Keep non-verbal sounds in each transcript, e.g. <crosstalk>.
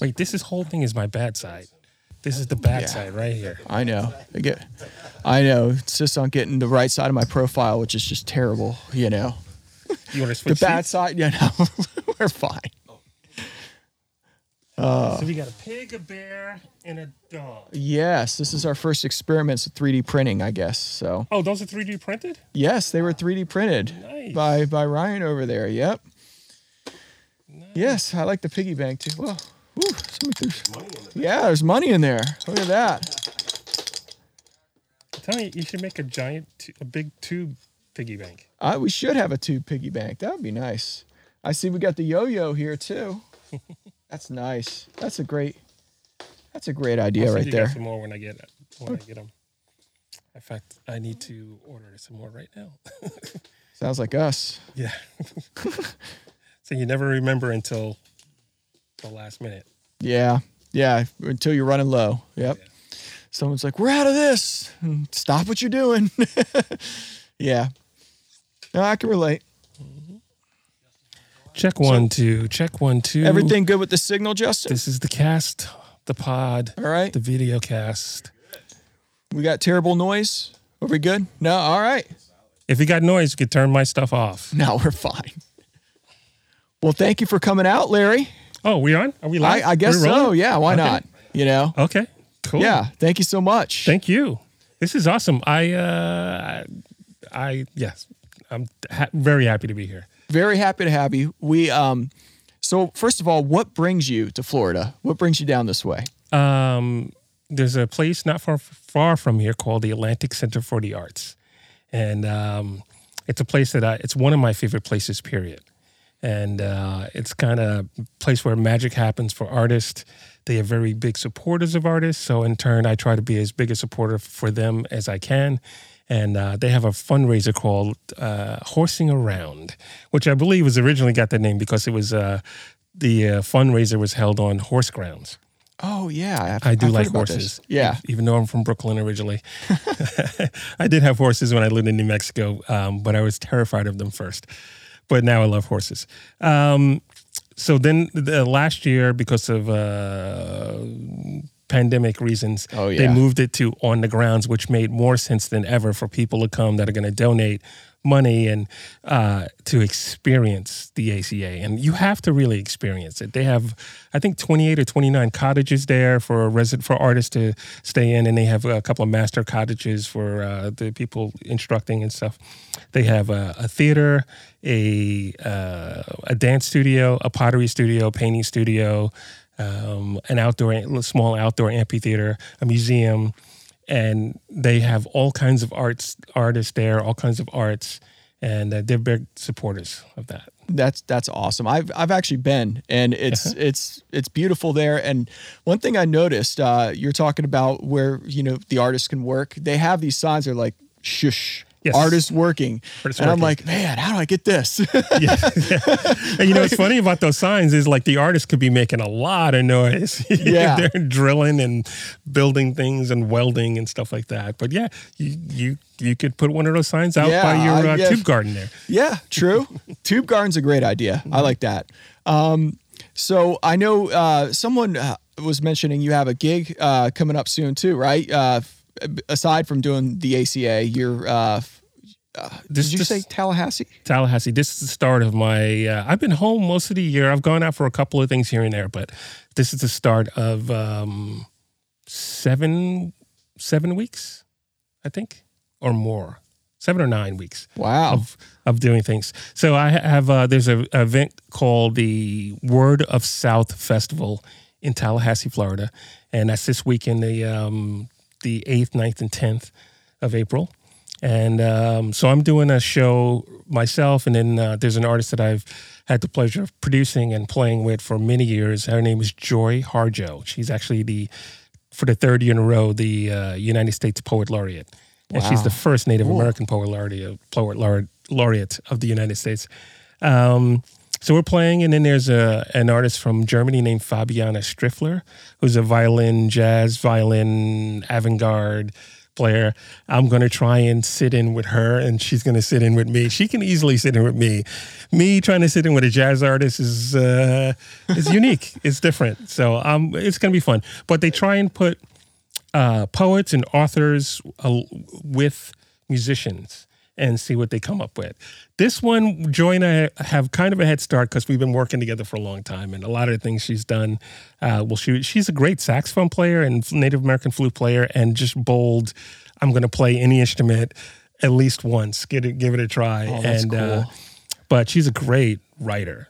Wait, this is whole thing is my bad side. This is the bad Yeah. side right here. I know. I get. I know. It's just on getting the right side of my profile, which is just terrible. You know, You want to switch the bad seats? side. Yeah, no, <laughs> we're fine. So uh, we got a pig, a bear, and a dog. Yes, this is our first experiments with 3D printing, I guess. So Oh, those are 3D printed? yes, they were 3D printed Nice. by by Ryan over there. Yep. Yes, I like the piggy bank too. Well, somebody threw- yeah, there's money in there. Look at that. Tell me, you should make a giant, a big tube piggy bank. Uh, we should have a tube piggy bank. That would be nice. I see we got the yo-yo here too. <laughs> That's nice. That's a great. That's a great idea I'll right you there. some more when I get. When I get them. In fact, I need to order some more right now. <laughs> Sounds like us. yeah. <laughs> so you never remember until the last minute. Yeah, yeah. Until you're running low. Yep. Someone's like, "We're out of this. Stop what you're doing." <laughs> yeah. No, I can relate. Mm-hmm. Check one, two. Check one, two. Everything good with the signal, Justin? This is the cast, the pod, All right. the video cast. We got terrible noise. Are we good? No. All right. If you got noise, you could turn my stuff off. No, we're fine. Well, thank you for coming out, Larry. Oh, we on? Are we live? I, I guess We're rolling? so. Yeah. Why Okay. not? You know. Okay. Cool. Yeah. Thank you so much. Thank you. This is awesome. I, uh, I, I yes, I'm ha- very happy to be here. Very happy to have you. We um. So first of all, what brings you to Florida? What brings you down this way? Um, there's a place not far far from here called the Atlantic Center for the Arts, and um, it's a place that I. It's one of my favorite places. Period. And uh, it's kind of a place where magic happens for artists. They are very big supporters of artists. So in turn, I try to be as big a supporter for them as I can. And uh, they have a fundraiser called uh, Horsing Around, which I believe was originally got the name because it was uh, the uh, fundraiser was held on horse grounds. Oh yeah, I've, I do I've like this. horses. Yeah. Even though I'm from Brooklyn originally. <laughs> <laughs> I did have horses when I lived in New Mexico, um, but I was terrified of them first. But now I love horses. Um, so then the last year, because of uh, pandemic reasons, Oh, they moved it to on the grounds, which made more sense than ever for people to come that are going to donate money and uh, to experience the ACA. And you have to really experience it. They have, I think, 28 or 29 cottages there for resident for artists to stay in, and they have a couple of master cottages for uh, the people instructing and stuff. They have a, a theater, a uh, a dance studio, a pottery studio, painting studio, um, an outdoor, small outdoor amphitheater, a museum and they have all kinds of arts artists there, all kinds of arts, and uh, they're big supporters of that. That's that's awesome. I've I've actually been, and it's it's it's beautiful there. And one thing I noticed, uh, you're talking about where you know the artists can work. They have these signs that are like shush. Yes. Artists working, and I'm like, man, how do I get this? yeah, <laughs> yeah. And you know what's funny about those signs is like the artist could be making a lot of noise. <laughs> Yeah. <laughs> they're drilling and building things and welding and stuff like that. But yeah, you you you could put one of those signs out Yeah, by your uh, guess- tube garden there. Yeah, true. Tube garden's a great idea. I like that. Um, so I know uh, someone uh, was mentioning you have a gig uh, coming up soon too, right? Aside from doing the ACA, you're. Uh, uh, This- did you this- say Tallahassee? Tallahassee. This is the start of my. Uh, I've been home most of the year. I've gone out for a couple of things here and there, but this is the start of um, seven seven weeks, I think, or more, seven or nine weeks Wow. of of doing things. So I have uh, there's a a event called the Word of South Festival in Tallahassee, Florida, and that's this weekend, the um, the eighth, 9th, and tenth of April. And um, so I'm doing a show myself, and then uh, there's an artist that I've had the pleasure of producing and playing with for many years. Her name is Joy Harjo. She's actually the for the third year in a row the uh, United States Poet Laureate, and she's the first Native. American poet laureate, poet laureate, laureate of the United States. Um, so we're playing, and then there's a an artist from Germany named Fabiana Striffler, who's a violin, jazz, violin, avant-garde player. I'm going to try and sit in with her, and she's going to sit in with me. She can easily sit in with me. Me trying to sit in with a jazz artist is uh, is unique. <laughs> It's different. So um, it's going to be fun. But they try and put uh, poets and authors uh, with musicians and see what they come up with. This one, Joy and I have kind of a head start because we've been working together for a long time, and a lot of the things she's done. Uh, well, she she's a great saxophone player and Native American flute player, and just bold. I'm going to play any instrument at least once. Get it, give it a try. Oh, that's and cool. uh, but she's a great writer.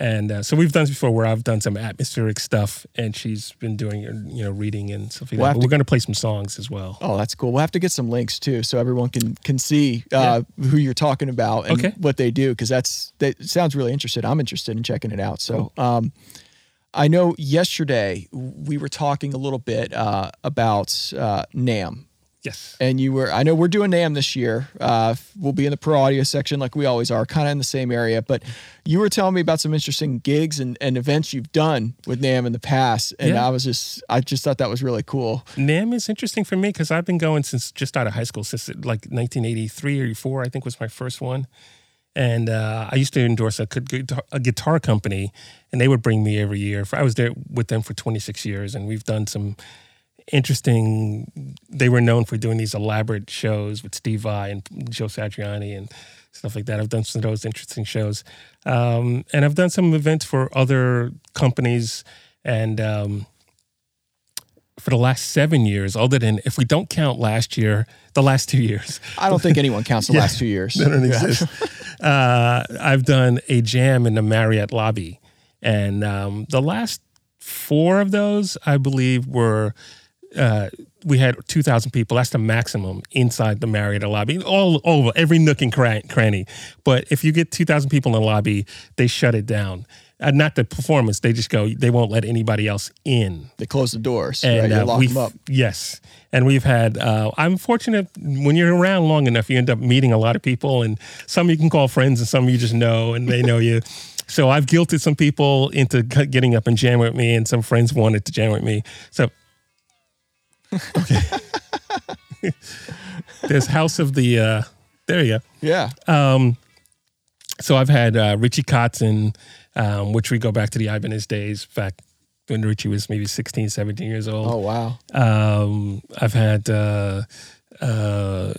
And uh, so we've done this before where I've done some atmospheric stuff and she's been doing, you know, reading and stuff like we'll that. But to, we're going to play some songs as well. Oh, that's cool. We'll have to get some links too, so everyone can can see uh, who you're talking about and Okay. what they do, because that's that sounds really interesting. I'm interested in checking it out. So, um, I know yesterday we were talking a little bit uh, about uh, NAMM, Yes. and you were. I know we're doing NAMM this year. Uh, we'll be in the pro audio section like we always are, kind of in the same area. But you were telling me about some interesting gigs and, and events you've done with NAMM in the past, and Yeah. I was just I just thought that was really cool. NAMM is interesting for me because I've been going since just out of high school, since like 1983 or 84, I think was my first one. And uh, I used to endorse a, guitar- a guitar company, and they would bring me every year. I was there with them for 26 years, and we've done some interesting. They were known for doing these elaborate shows with Steve Vai and Joe Satriani and stuff like that. I've done some of those interesting shows, um, and I've done some events for other companies, and um, for the last seven years, other than if we don't count last year, the last two years, I don't think anyone counts the <laughs> last two years. they don't Yeah. exist. uh, I've done a jam in the Marriott lobby, and um, the last four of those, I believe, were uh, we had two thousand people. That's the maximum inside the Marriott lobby, all over every nook and cran- cranny. But if you get two thousand people in the lobby, they shut it down. Uh, not the performance; they just go. They won't let anybody else in They close the doors. and right? Uh, lock them up. yes and we've had uh, i'm fortunate when you're around long enough you end up meeting a lot of people and some you can call friends and some you just know and they know you so i've guilted some people into getting up and jamming with me and some friends wanted to jam with me so okay <laughs> there's house of the uh, there you go Yeah. um, so I've had uh, Richie Kotzen, um, which we go back to the Ibanez days, back when Richie was maybe 16, 17 years old. Oh wow. Um, I've had uh, uh,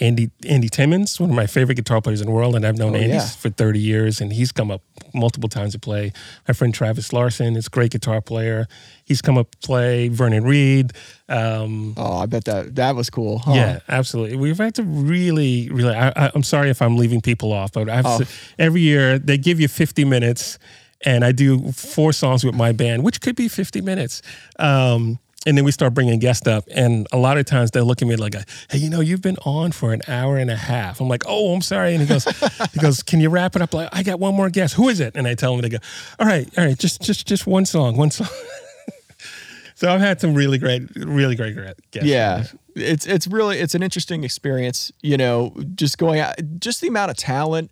Andy Andy Timmons, one of my favorite guitar players in the world, and I've known Oh, Andy yeah. for 30 years, and he's come up multiple times to play. My friend Travis Larson is a great guitar player. He's come up to play. Vernon Reid. Um, Oh, I bet that that was cool. huh? yeah, absolutely. We've had to really, really. I, I'm sorry if I'm leaving people off, but I have Oh. to, every year they give you 50 minutes, and I do four songs with my band, which could be 50 minutes. Um, and then we start bringing guests up, and a lot of times they look at me like, "Hey, you know, you've been on for an hour and a half." I'm like, "Oh, I'm sorry," and he goes, "He goes, can you wrap it up?" Like, I got one more guest. Who is it? And I tell him, they go, "All right, all right, just, just, just one song, one song." <laughs> so I've had some really great, really great guests. Yeah. It's it's really it's an interesting experience, you know, just going out just the amount of talent,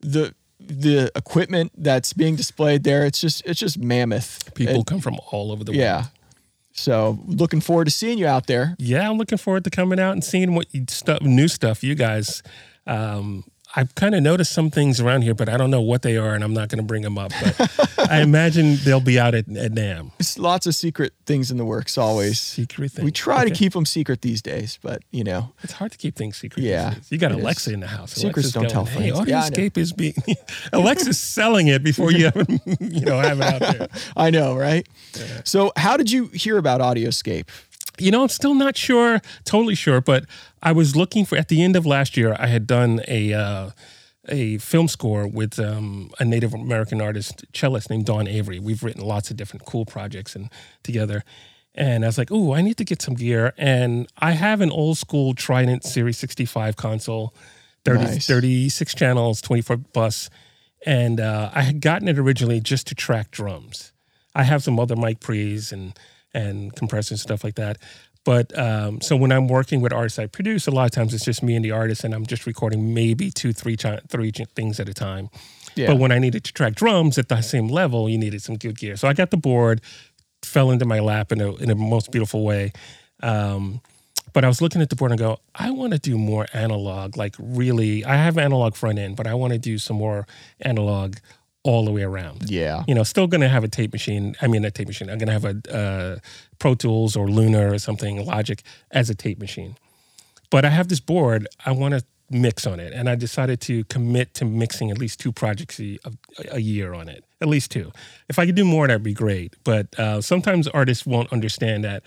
the the equipment that's being displayed there, it's just it's just mammoth. People And- come from all over the world. yeah. So looking forward to seeing you out there. Yeah, I'm looking forward to coming out and seeing what you stuff, new stuff you guys. Um, I've kind of noticed some things around here, but I don't know what they are, and I'm not going to bring them up. But I imagine they'll be out at, at NAMM. There's lots of secret things in the works always. Secret thing. We try to keep them secret these days, but you know, It's hard to keep things secret. Yeah, these days. you got it is. Alexa in the house. Secrets Alexa's don't tell Hey, friends. Yeah. Audioscape is being <laughs> Alexa's selling it before you have <laughs> you know have it out there. <laughs> I know, right? So how did you hear about Audioscape? You know, I'm still not sure, totally sure, but I was looking for at the end of last year. I had done a uh, a film score with um, a Native American artist, cellist named Dawn Avery. We've written lots of different cool projects and together. And I was like, "Oh, I need to get some gear." And I have an old school Trident Series 65 console, 30, Nice. 36 channels, 24 bus, and uh, I had gotten it originally just to track drums. I have some other mic pre's and and compressors and stuff like that. But um, so when I'm working with artists I produce, a lot of times it's just me and the artist, and I'm just recording maybe two, three, chi- three ch- things at a time. Yeah. But when I needed to track drums at the same level, you needed some good gear. So I got the board, fell into my lap in a in a most beautiful way. Um, But I was looking at the board and go, I want to do more analog. Like really, I have analog front end, but I want to do some more analog all the way around. Yeah. You know, still going to have a tape machine. I mean, a tape machine. I'm going to have a uh, Pro Tools or Luna or something, Logic as a tape machine. But I have this board. I want to mix on it, and I decided to commit to mixing at least two projects a, a year on it. At least two. If I could do more, that'd be great. But uh, sometimes artists won't understand that.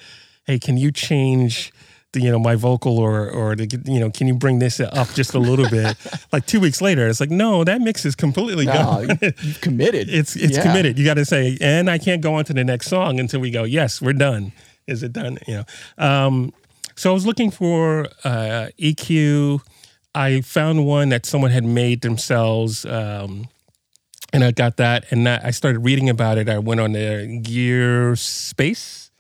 Hey, can you change? You know my vocal or or the, you know can you bring this up just a little bit <laughs> like two weeks later it's like no that mix is completely No, gone you- you've committed. <laughs> it's it's Yeah. committed. You got to say, and I can't go on to the next song until we go. Yes, we're done. Is it done? You know. Um, so I was looking for uh, EQ. I found one that someone had made themselves, um, and I got that. And I started reading about it. I went on the Gear Space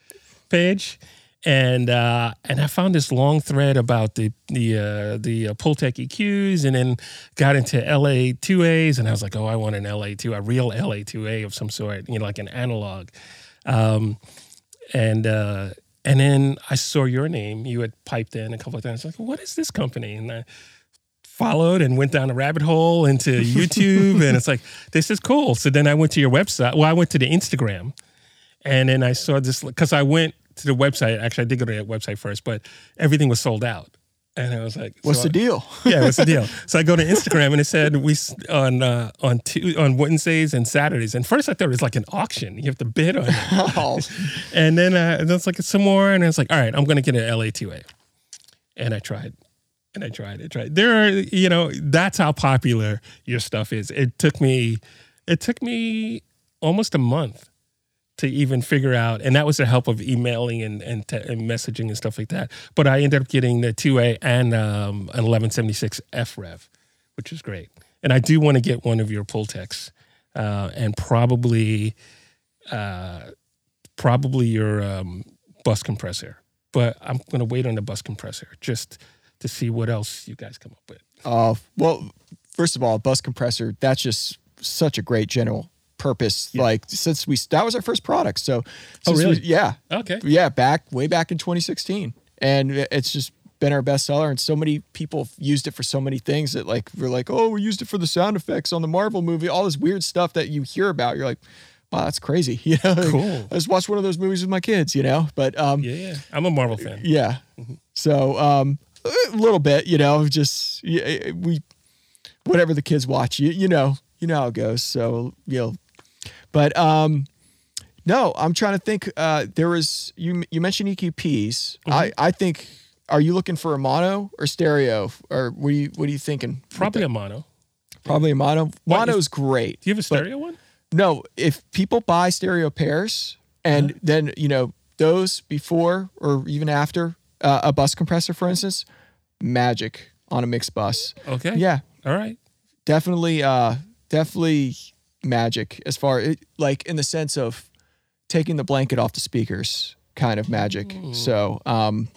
page. And uh, and I found this long thread about the the uh, the uh, Pultec EQs, and then got into LA two As, and I was like, oh, I want an LA two, a real LA two A of some sort, you know, like an analog. Um, and uh, and then I saw your name. You had piped in a couple of times. Like, what is this company? And I followed and went down a rabbit hole into <laughs> YouTube, and it's like, this is cool. So then I went to your website. Well, I went to the Instagram, and then I saw this because I went to the website. Actually, I did go to that website first, but everything was sold out. And I was like, What's so the deal? <laughs> yeah, what's the deal? <laughs> So I go to Instagram and it said we on uh, on two, on Wednesdays and Saturdays. And first I thought it was like an auction. You have to bid on it. <laughs> Oh, And then uh, and it's like some more, and I was like, all right, I'm going to get an LA2A. And I tried, and I tried, I tried. There are, you know, that's how popular your stuff is. It took me, it took me almost a month to even figure out, and that was the help of emailing and and, te- and messaging and stuff like that. But I ended up getting the 2A and um, an 1176 F Rev, which is great. And I do want to get one of your Pultecs, uh, and probably. Uh, probably your um, bus compressor, but I'm going to wait on the bus compressor just to see what else you guys come up with. Uh, well, first of all, bus compressor, that's just such a great general purpose. Yeah. Like since we, that was our first product. So, Oh, since we- really? yeah. Okay. Yeah. Back, way back in 2016. And it's just been our bestseller. And so many people used it for so many things that like, we're like, oh, we used it for the sound effects on the Marvel movie, all this weird stuff that you hear about. You're like, wow, that's crazy. <laughs> You know, Cool. I just watched one of those movies with my kids, you know, but, um, Yeah, yeah. I'm a Marvel fan. yeah. So um, a little bit, you know, just we whatever the kids watch, you you know, you know how it goes. So you know, but um, no, I'm trying to think. Uh, there was you you mentioned EQPs. I I think. Are you looking for a mono or stereo, or what are you what are you thinking? Probably a mono. Probably a mono. What, Mono's great. Do you have a stereo one? No, if people buy stereo pairs and Uh-huh. then, you know, those before or even after uh, a bus compressor, for instance, magic on a mixed bus. Okay. Yeah, All right. definitely, uh, definitely magic as far it, like in the sense of taking the blanket off the speakers kind of magic. So, um,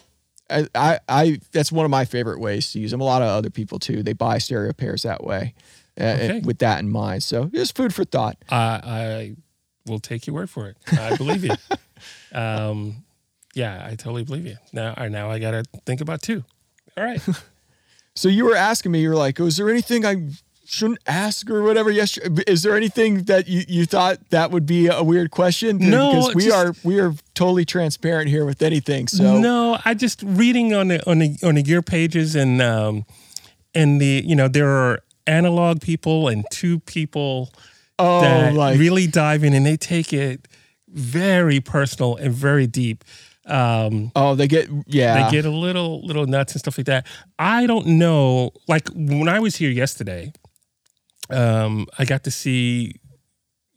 I, I, I, that's one of my favorite ways to use them. A lot of other people too. They buy stereo pairs that way, uh, Okay. with that in mind. So, just food for thought. I I will take your word for it. I believe you. <laughs> um, yeah, I totally believe you. Now, I now I got to think about two. All right. <laughs> So you were asking me, you were like, oh, is there anything I shouldn't ask or whatever? Yes. Is there anything that you, you thought that would be a weird question? No, because we just- are we are totally transparent here with anything. So no, I just reading on the on the on the gear pages and um and the you know there are analog people and two people oh, that like really dive in and they take it very personal and very deep. Um, oh, they get yeah. they get a little little nuts and stuff like that. I don't know. Like when I was here yesterday, um, I got to see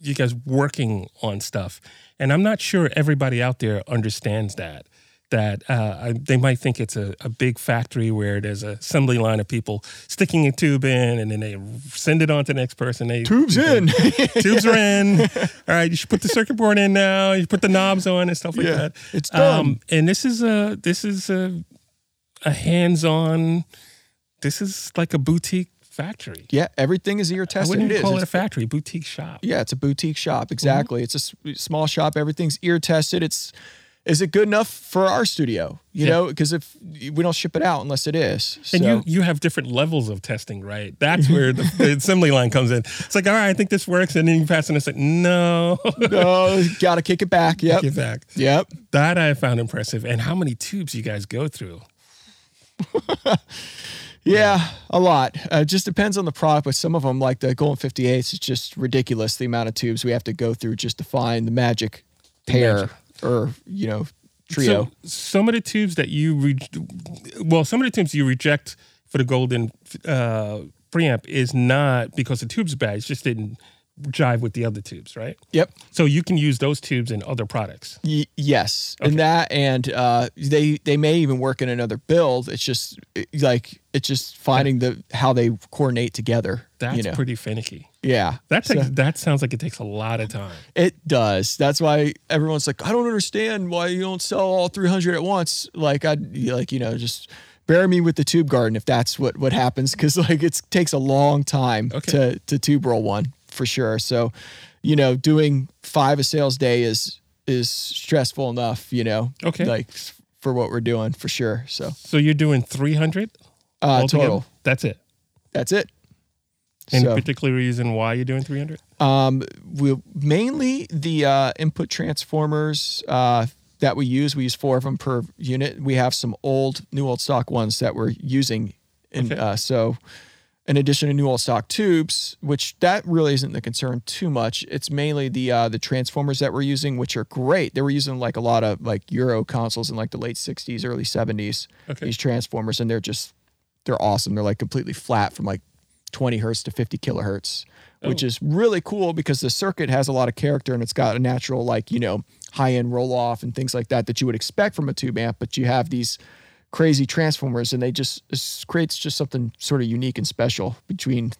you guys working on stuff, and I'm not sure everybody out there understands that. That uh, I, they might think it's a, a big factory where there's an assembly line of people sticking a tube in, and then they send it on to the next person. They tubes in. <laughs> tubes are in. All right, you should put the circuit board in now. You put the knobs on and stuff like Yeah, that. it's done. Um, and this is a this is a a hands-on. This is like a boutique factory. yeah, everything is ear I tested. wouldn't It call is. it a factory, boutique shop. yeah, it's a boutique shop. Mm-hmm. Exactly. It's a small shop. Everything's ear tested. It's is it good enough for our studio? You Yeah. know, because if we don't ship it out unless it is. And you you have different levels of testing, right? That's mm-hmm. where the, the <laughs> assembly line comes in. It's like, all right, I think this works, and then you pass it and it's like, no, no, got to kick it back. Yep. get back. Yep. That I found impressive, and how many tubes you guys go through. <laughs> Yeah, a lot. Uh, it just depends on the product, but some of them, like the Golden 58s, it's just ridiculous the amount of tubes we have to go through just to find the magic pair magic. or, you know, trio. So some of the tubes that you re- well, some of the tubes you reject for the golden uh, preamp is not because the tube's bad. It just didn't jive with the other tubes, right? yep. So you can use those tubes in other products. Y- yes, and that, and uh, they they may even work in another build. It's just like it's just finding the how they coordinate together. That's you know, pretty finicky. yeah. That So- that sounds like it takes a lot of time. It does. That's why everyone's like, I don't understand why you don't sell all 300 at once. Like I like you know just bury me with the tube garden if that's what what happens because like it takes a long time Okay. to to tube roll one for sure. So, you know, doing five a sales day is is stressful enough. You know, Okay. like for what we're doing for sure. So So you're doing 300 uh, total. That's it. That's it. Any So- particular reason why you're doing 300? Um, we mainly the uh, input transformers uh, that we use. We use four of them per unit. We have some old, new old stock ones that we're using, and Okay. uh, so in addition to new old stock tubes, which that really isn't the concern too much. It's mainly the uh, the transformers that we're using, which are great. They were using like a lot of like Euro consoles in like the late '60s, early '70s. Okay. These transformers, and they're just they're awesome. They're like completely flat from like 20 hertz to 50 kilohertz, which Oh. is really cool because the circuit has a lot of character and it's got a natural, like, you know, high end roll off and things like that that you would expect from a tube amp. But you have these crazy transformers and they just creates just something sort of unique and special between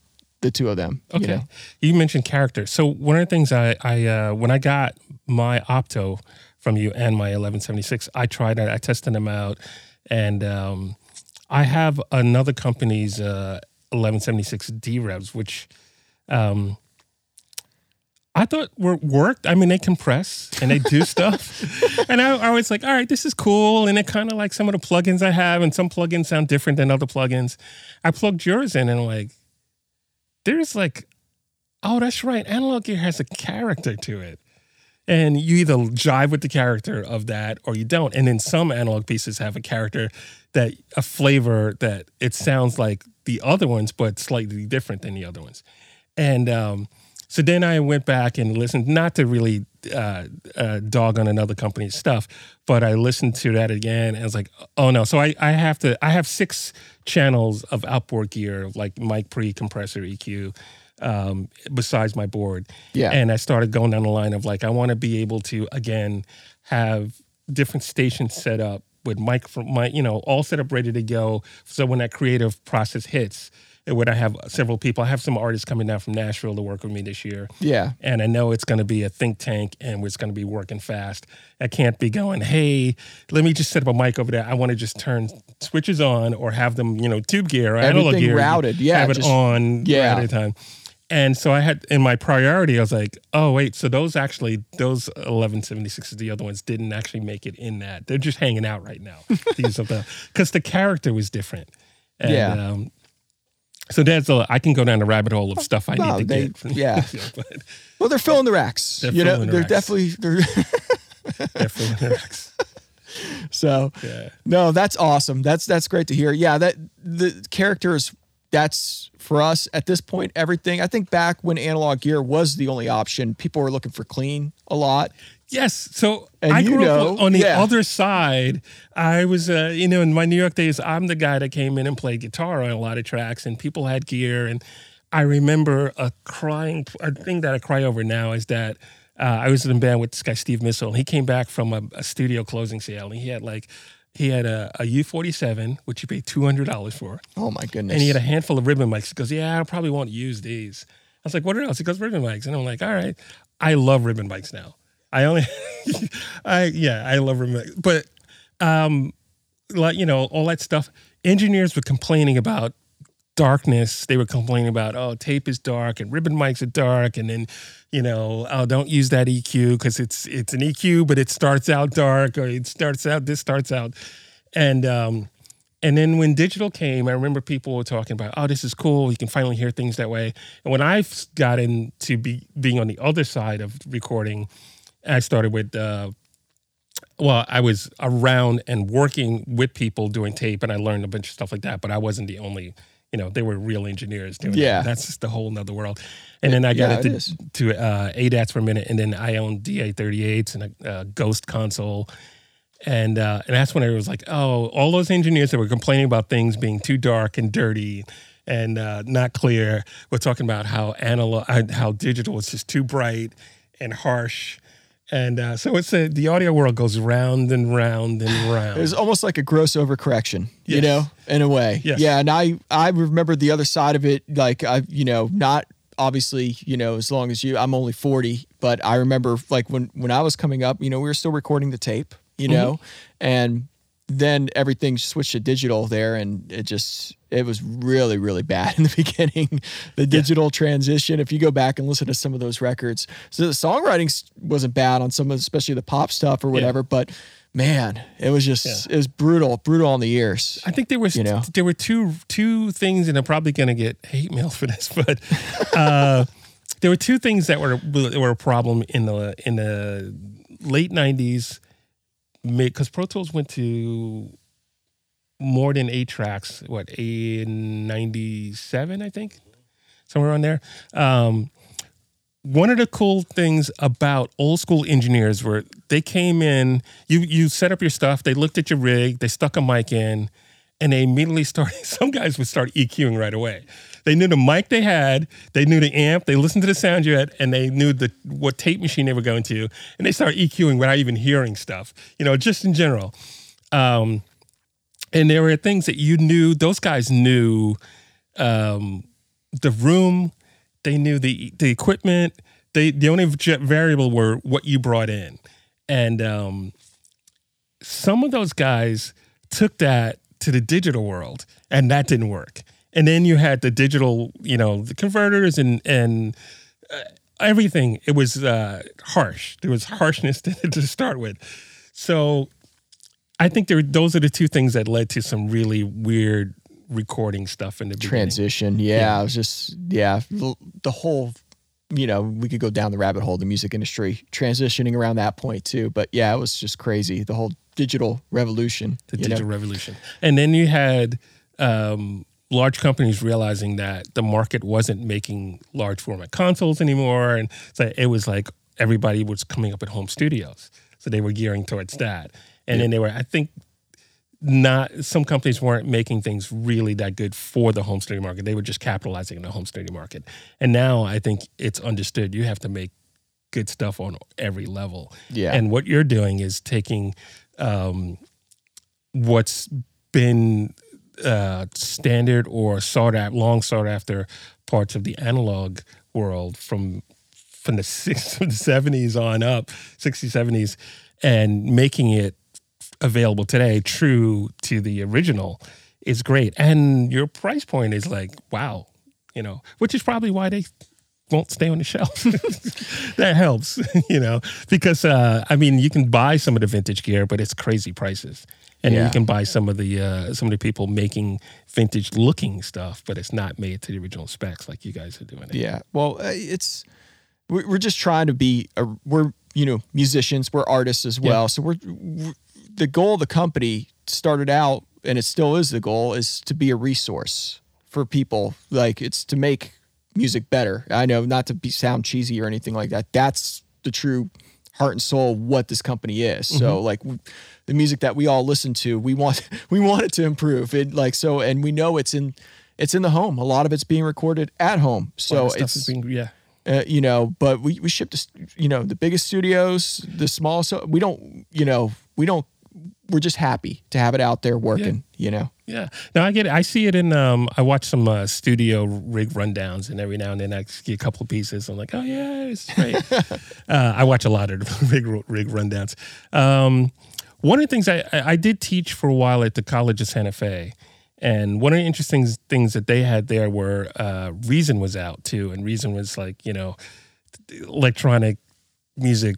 the two of them. Okay. You know? You mentioned character. So one of the things I, I uh, when I got my Opto from you and my 1176, I tried it. I tested them out, and um, I have another company's uh, 1176 D revs, which um, I thought were worked. I mean, they compress and they do stuff, <laughs> and I, I was like, all right, this is cool. And it kind of like some of the plugins I have, and some plugins sound different than other plugins. I plugged yours in, and like there's like, oh, that's right. Analog gear has a character to it. And you either jive with the character of that or you don't. And then some analog pieces have a character that a flavor that it sounds like the other ones, but slightly different than the other ones. And um, so then I went back and listened, not to really uh, uh, dog on another company's stuff, but I listened to that again and I was like, oh no. So I, I have to, I have six channels of outboard gear, like mic pre, compressor, EQ, um, besides my board. Yeah. And I started going down the line of like, I want to be able to, again, have different stations set up with mic from my, you know, all set up ready to go. So when that creative process hits, when I have several people, I have some artists coming down from Nashville to work with me this year. Yeah. And I know it's going to be a think tank and it's going to be working fast. I can't be going, hey, let me just set up a mic over there. I want to just turn switches on or have them, you know, tube gear or analog gear. routed. Yeah, Have it just- on yeah. at a time. And so I had in my priority, I was like, oh, wait, so those actually, those 1176s, the other ones didn't actually make it in that. They're just hanging out right now. <laughs> Because the character was different. And, Yeah. Um, so that's a, I can go down the rabbit hole of stuff I No, need to they- get. <laughs> yeah. <laughs> Well, they're filling the racks. They're you know, the they're racks. definitely they're <laughs> definitely racks. so Yeah. No, that's awesome. That's that's great to hear. Yeah, that the characters that's for us at this point everything. I think back when analog gear was the only option, people were looking for clean a lot. Yes. So And I grew know, up on the yeah. other side. I was, uh, you know, in my New York days, I'm the guy that came in and played guitar on a lot of tracks, and people had gear. And I remember a crying, a thing that I cry over now is that uh, I was in a band with this guy, Steve Missile, and he came back from a, a studio closing sale, and he had like, he had a, a U47, which he paid $200 for. Oh my goodness. And he had a handful of ribbon mics. He goes, Yeah, I probably won't use these. I was like, What else? He goes, Ribbon mics. And I'm like, All right. I love ribbon mics now. I only, <laughs> I, yeah, I love ribbon mics. But, um, like, you know, all that stuff. Engineers were complaining about darkness. They were complaining about, oh, tape is dark and ribbon mics are dark, and then, you know, oh, don't use that EQ because it's it's an EQ, but it starts out dark, or it starts out this starts out, and um, and then when digital came, I remember people were talking about, oh, this is cool. You can finally hear things that way. And when I got into be, being on the other side of recording, I started with. Uh, well, I was around and working with people doing tape, and I learned a bunch of stuff like that. But I wasn't the only you know, they were real engineers doing Yeah. that. That's just a whole nother world. And then I got Yeah, it into is. to uh, ADATs for a minute, and then I owned DA38s and a, a Ghost console. And uh, and that's when I was like, oh, all those engineers that were complaining about things being too dark and dirty and uh, not clear, were talking about how analog, uh, how digital was just too bright and harsh. And uh, so it's a, the audio world goes round and round and <sighs> round. It was almost like a gross overcorrection, you know, in a way. Yes. Yeah, and I I remember the other side of it. Like I, you know, not obviously, you know, as long as you. I'm only 40, but I remember like when when I was coming up, you know, we were still recording the tape, you Mm-hmm. know, and then everything switched to digital there, and it just it was really really bad <laughs> in the beginning. The digital transition. If you go back and listen to some of those records, so the songwriting wasn't bad on some of, especially the pop stuff or whatever, but. Man, it was just Yeah. it was brutal, brutal on the ears. I think there was You know? there were two two things, and I'm probably going to get hate mail for this, <laughs> but uh, there were two things that were were a problem in the in the late '90s, because Pro Tools went to more than eight tracks. What a ninety seven, I think, somewhere on there. Um, one of the cool things about old school engineers were they came in, you you set up your stuff, they looked at your rig, they stuck a mic in, and they immediately started <laughs> some guys would start EQing right away. They knew the mic they had, they knew the amp, they listened to the sound you had, and they knew the what tape machine they were going to, and they started EQing without even hearing stuff. You know, just in general. Um, and there were things that you knew, those guys knew um, the room, they knew the the equipment. They the only variable were what you brought in, and um, some of those guys took that to the digital world, and that didn't work. And then you had the digital, you know, the converters and and uh, everything. It was uh, harsh. There was harshness <laughs> to, to start with. So I think there those are the two things that led to some really weird recording stuff in the beginning. transition. Yeah, it was just yeah, the, the whole you know, we could go down the rabbit hole, the music industry transitioning around that point too. But yeah, it was just crazy. The whole digital revolution. the you know? digital revolution. And then you had um, large companies realizing that the market wasn't making large format consoles anymore, and so it was like everybody was coming up with home studios, so they were gearing towards that. And then they were, I think, not some companies weren't making things really that good for the home studio market. They were just capitalizing on the home studio market. And now I think it's understood you have to make good stuff on every level. Yeah. And what you're doing is taking um, what's been uh, standard or sought after, long sought after parts of the analog world from from the <laughs> six, from the seventies on up, 60s, 70s, and making it available today, true to the original, is great. And your price point is like, wow, you know, which is probably why they won't stay on the shelf. <laughs> that helps, <laughs> you know, because uh, I mean, you can buy some of the vintage gear, but it's crazy prices. And Yeah. you can buy some of the uh, some of the people making vintage looking stuff, but it's not made to the original specs like you guys are doing it. Yeah. Well, uh, it's we're we're just trying to be a, we're you know musicians, we're artists as well. Yeah. So we're, we the goal of the company started out, and it still is the goal, is to be a resource for people. Like it's to make music better. I know not to be sound cheesy or anything like that. That's the true heart and soul of what this company is. So Mm-hmm. like the music that we all listen to, we want <laughs> we want it to improve. It like so, and we know it's in it's in the home. A lot of it's being recorded at home. So So it's being yeah. uh, you know, but we we ship to you know the biggest studios, the small. So we don't you know we don't. We're just happy to have it out there working. You know. Yeah. No, I get it. I see it in um I watch some uh, studio rig rundowns and every now and then I see a couple of pieces. I'm like, oh yeah, it's great. <laughs> uh, I watch a lot of <laughs> rig rig rundowns. Um, one of the things I, I I did teach for a while at the College of Santa Fe, And one of the interesting things that they had there were uh, Reason was out too, and Reason was like you know electronic music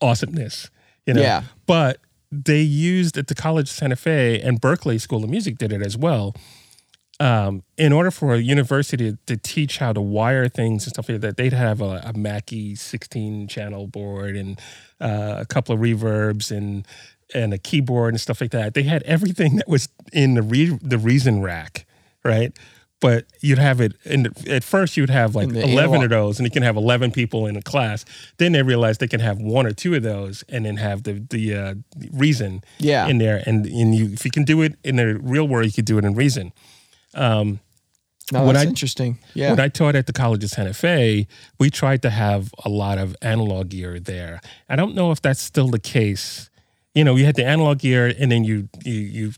awesomeness, you know. Yeah. But they used at the College of Santa Fe and Berklee School of Music did it as well. Um, in order for a university to, teach how to wire things and stuff like that, they'd have a, a Mackie 16 channel board and uh, a couple of reverbs and and a keyboard and stuff like that. They had everything that was in the re- the Reason rack, right? But you'd have it in the, at first you'd have like 11 analog- of those and you can have 11 people in a class. Then they realize they can have one or two of those and then have the the uh, Reason Yeah. in there and and you if you can do it in the real world you could do it in Reason. No, that's I- interesting. Yeah. When I taught at the College of Santa Fe, we tried to have a lot of analog gear there. I don't know if that's still the case. You know, you had the analog gear, and then you you you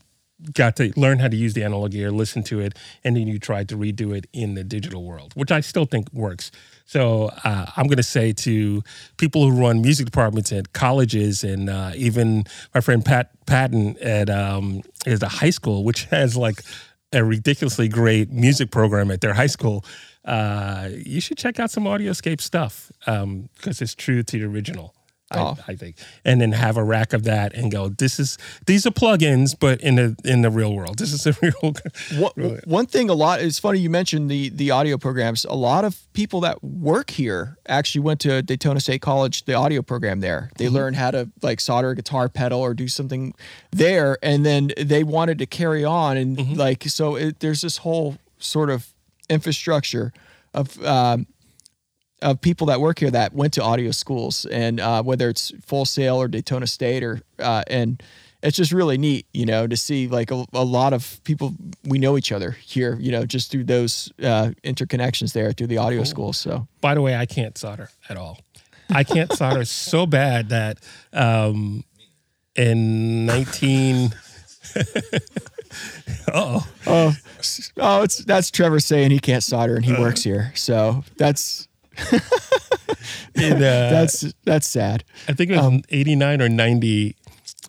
got to learn how to use the analog gear, listen to it, and then you tried to redo it in the digital world, which I still think works. So uh, I'm going to say to people who run music departments at colleges, and uh, even my friend Pat Patton at um, is a high school, which has like a ridiculously great music program at their high school. Uh, you should check out some Audioscape stuff because it's true to the original. I, Oh. I think, and then have a rack of that and go. This is these are plugins, but in the in the real world, <laughs> this is a real. One, one thing a lot it's funny you mentioned the the audio programs a lot of people that work here actually went to daytona state college the audio program there they learned how to like solder a guitar pedal or do something there and then they wanted to carry on and like so it, there's this whole sort of infrastructure of um, of people that work here that went to audio schools and uh, whether it's Full Sail or Daytona State or uh, and it's just really neat, you know, to see like a, a lot of people we know each other here, you know, just through those uh, interconnections there through the audio schools. So By the way, I can't solder at all. I can't solder so bad that um, in nineteen. <laughs> oh, oh oh it's that's Trevor saying he can't solder and he works here. So that's <laughs> in, uh, that's that's sad. I think it was in 89 or 90.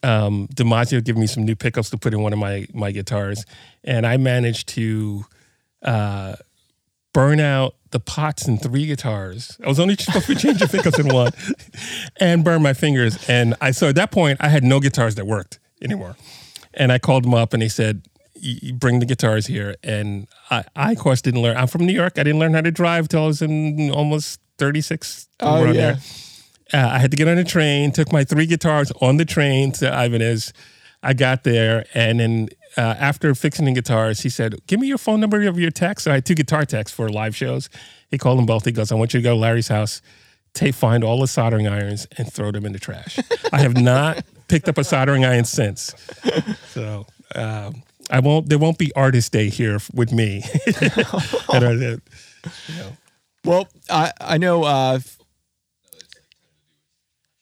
Um, DiMarzio gave me some new pickups to put in one of my my guitars, and I managed to uh, burn out the pots in three guitars. I was only supposed to change the pickups in one, <laughs> and burn my fingers. And I so at that point I had no guitars that worked anymore, and I called them up and they said. "You- you Bring the guitars here, and I, I of course didn't learn. I'm from New York. I didn't learn how to drive till I was in almost 36. Oh, yeah. there. Uh, I had to get on a train, took my three guitars on the train to Ibanez. I got there, and then uh, after fixing the guitars, he said, Give me your phone number of your tech. So I had two guitar techs for live shows. He called them both. He goes, I want you to go to Larry's house, take, find all the soldering irons, and throw them in the trash. I have not <laughs> picked up a soldering iron since. So, um, I won't. There won't be artist day here with me. <laughs> And I did- Well, I I know. Uh,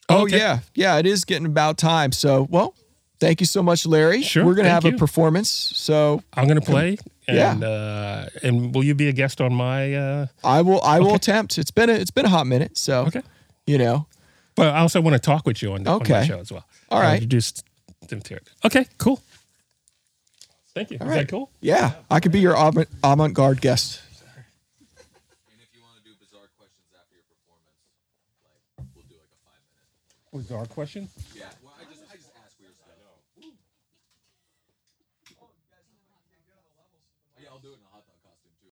oh Okay. yeah, yeah. It is getting about time. So well, thank you so much, Larry. Sure, We're gonna have you. a performance. So I'm gonna play. Yeah. And uh, and will you be a guest on my? Uh, I will I will attempt. It's been a it's been a hot minute. So Okay. you know. But I also want to talk with you on, the, on my Okay. show as well. All right. Introduce them to it. Okay, cool. Thank you. Is right. that cool? Yeah, I could be your avant avant garde guest. And if you want to do bizarre questions after your performance, like we'll do like a five minute. Was our question? Yeah.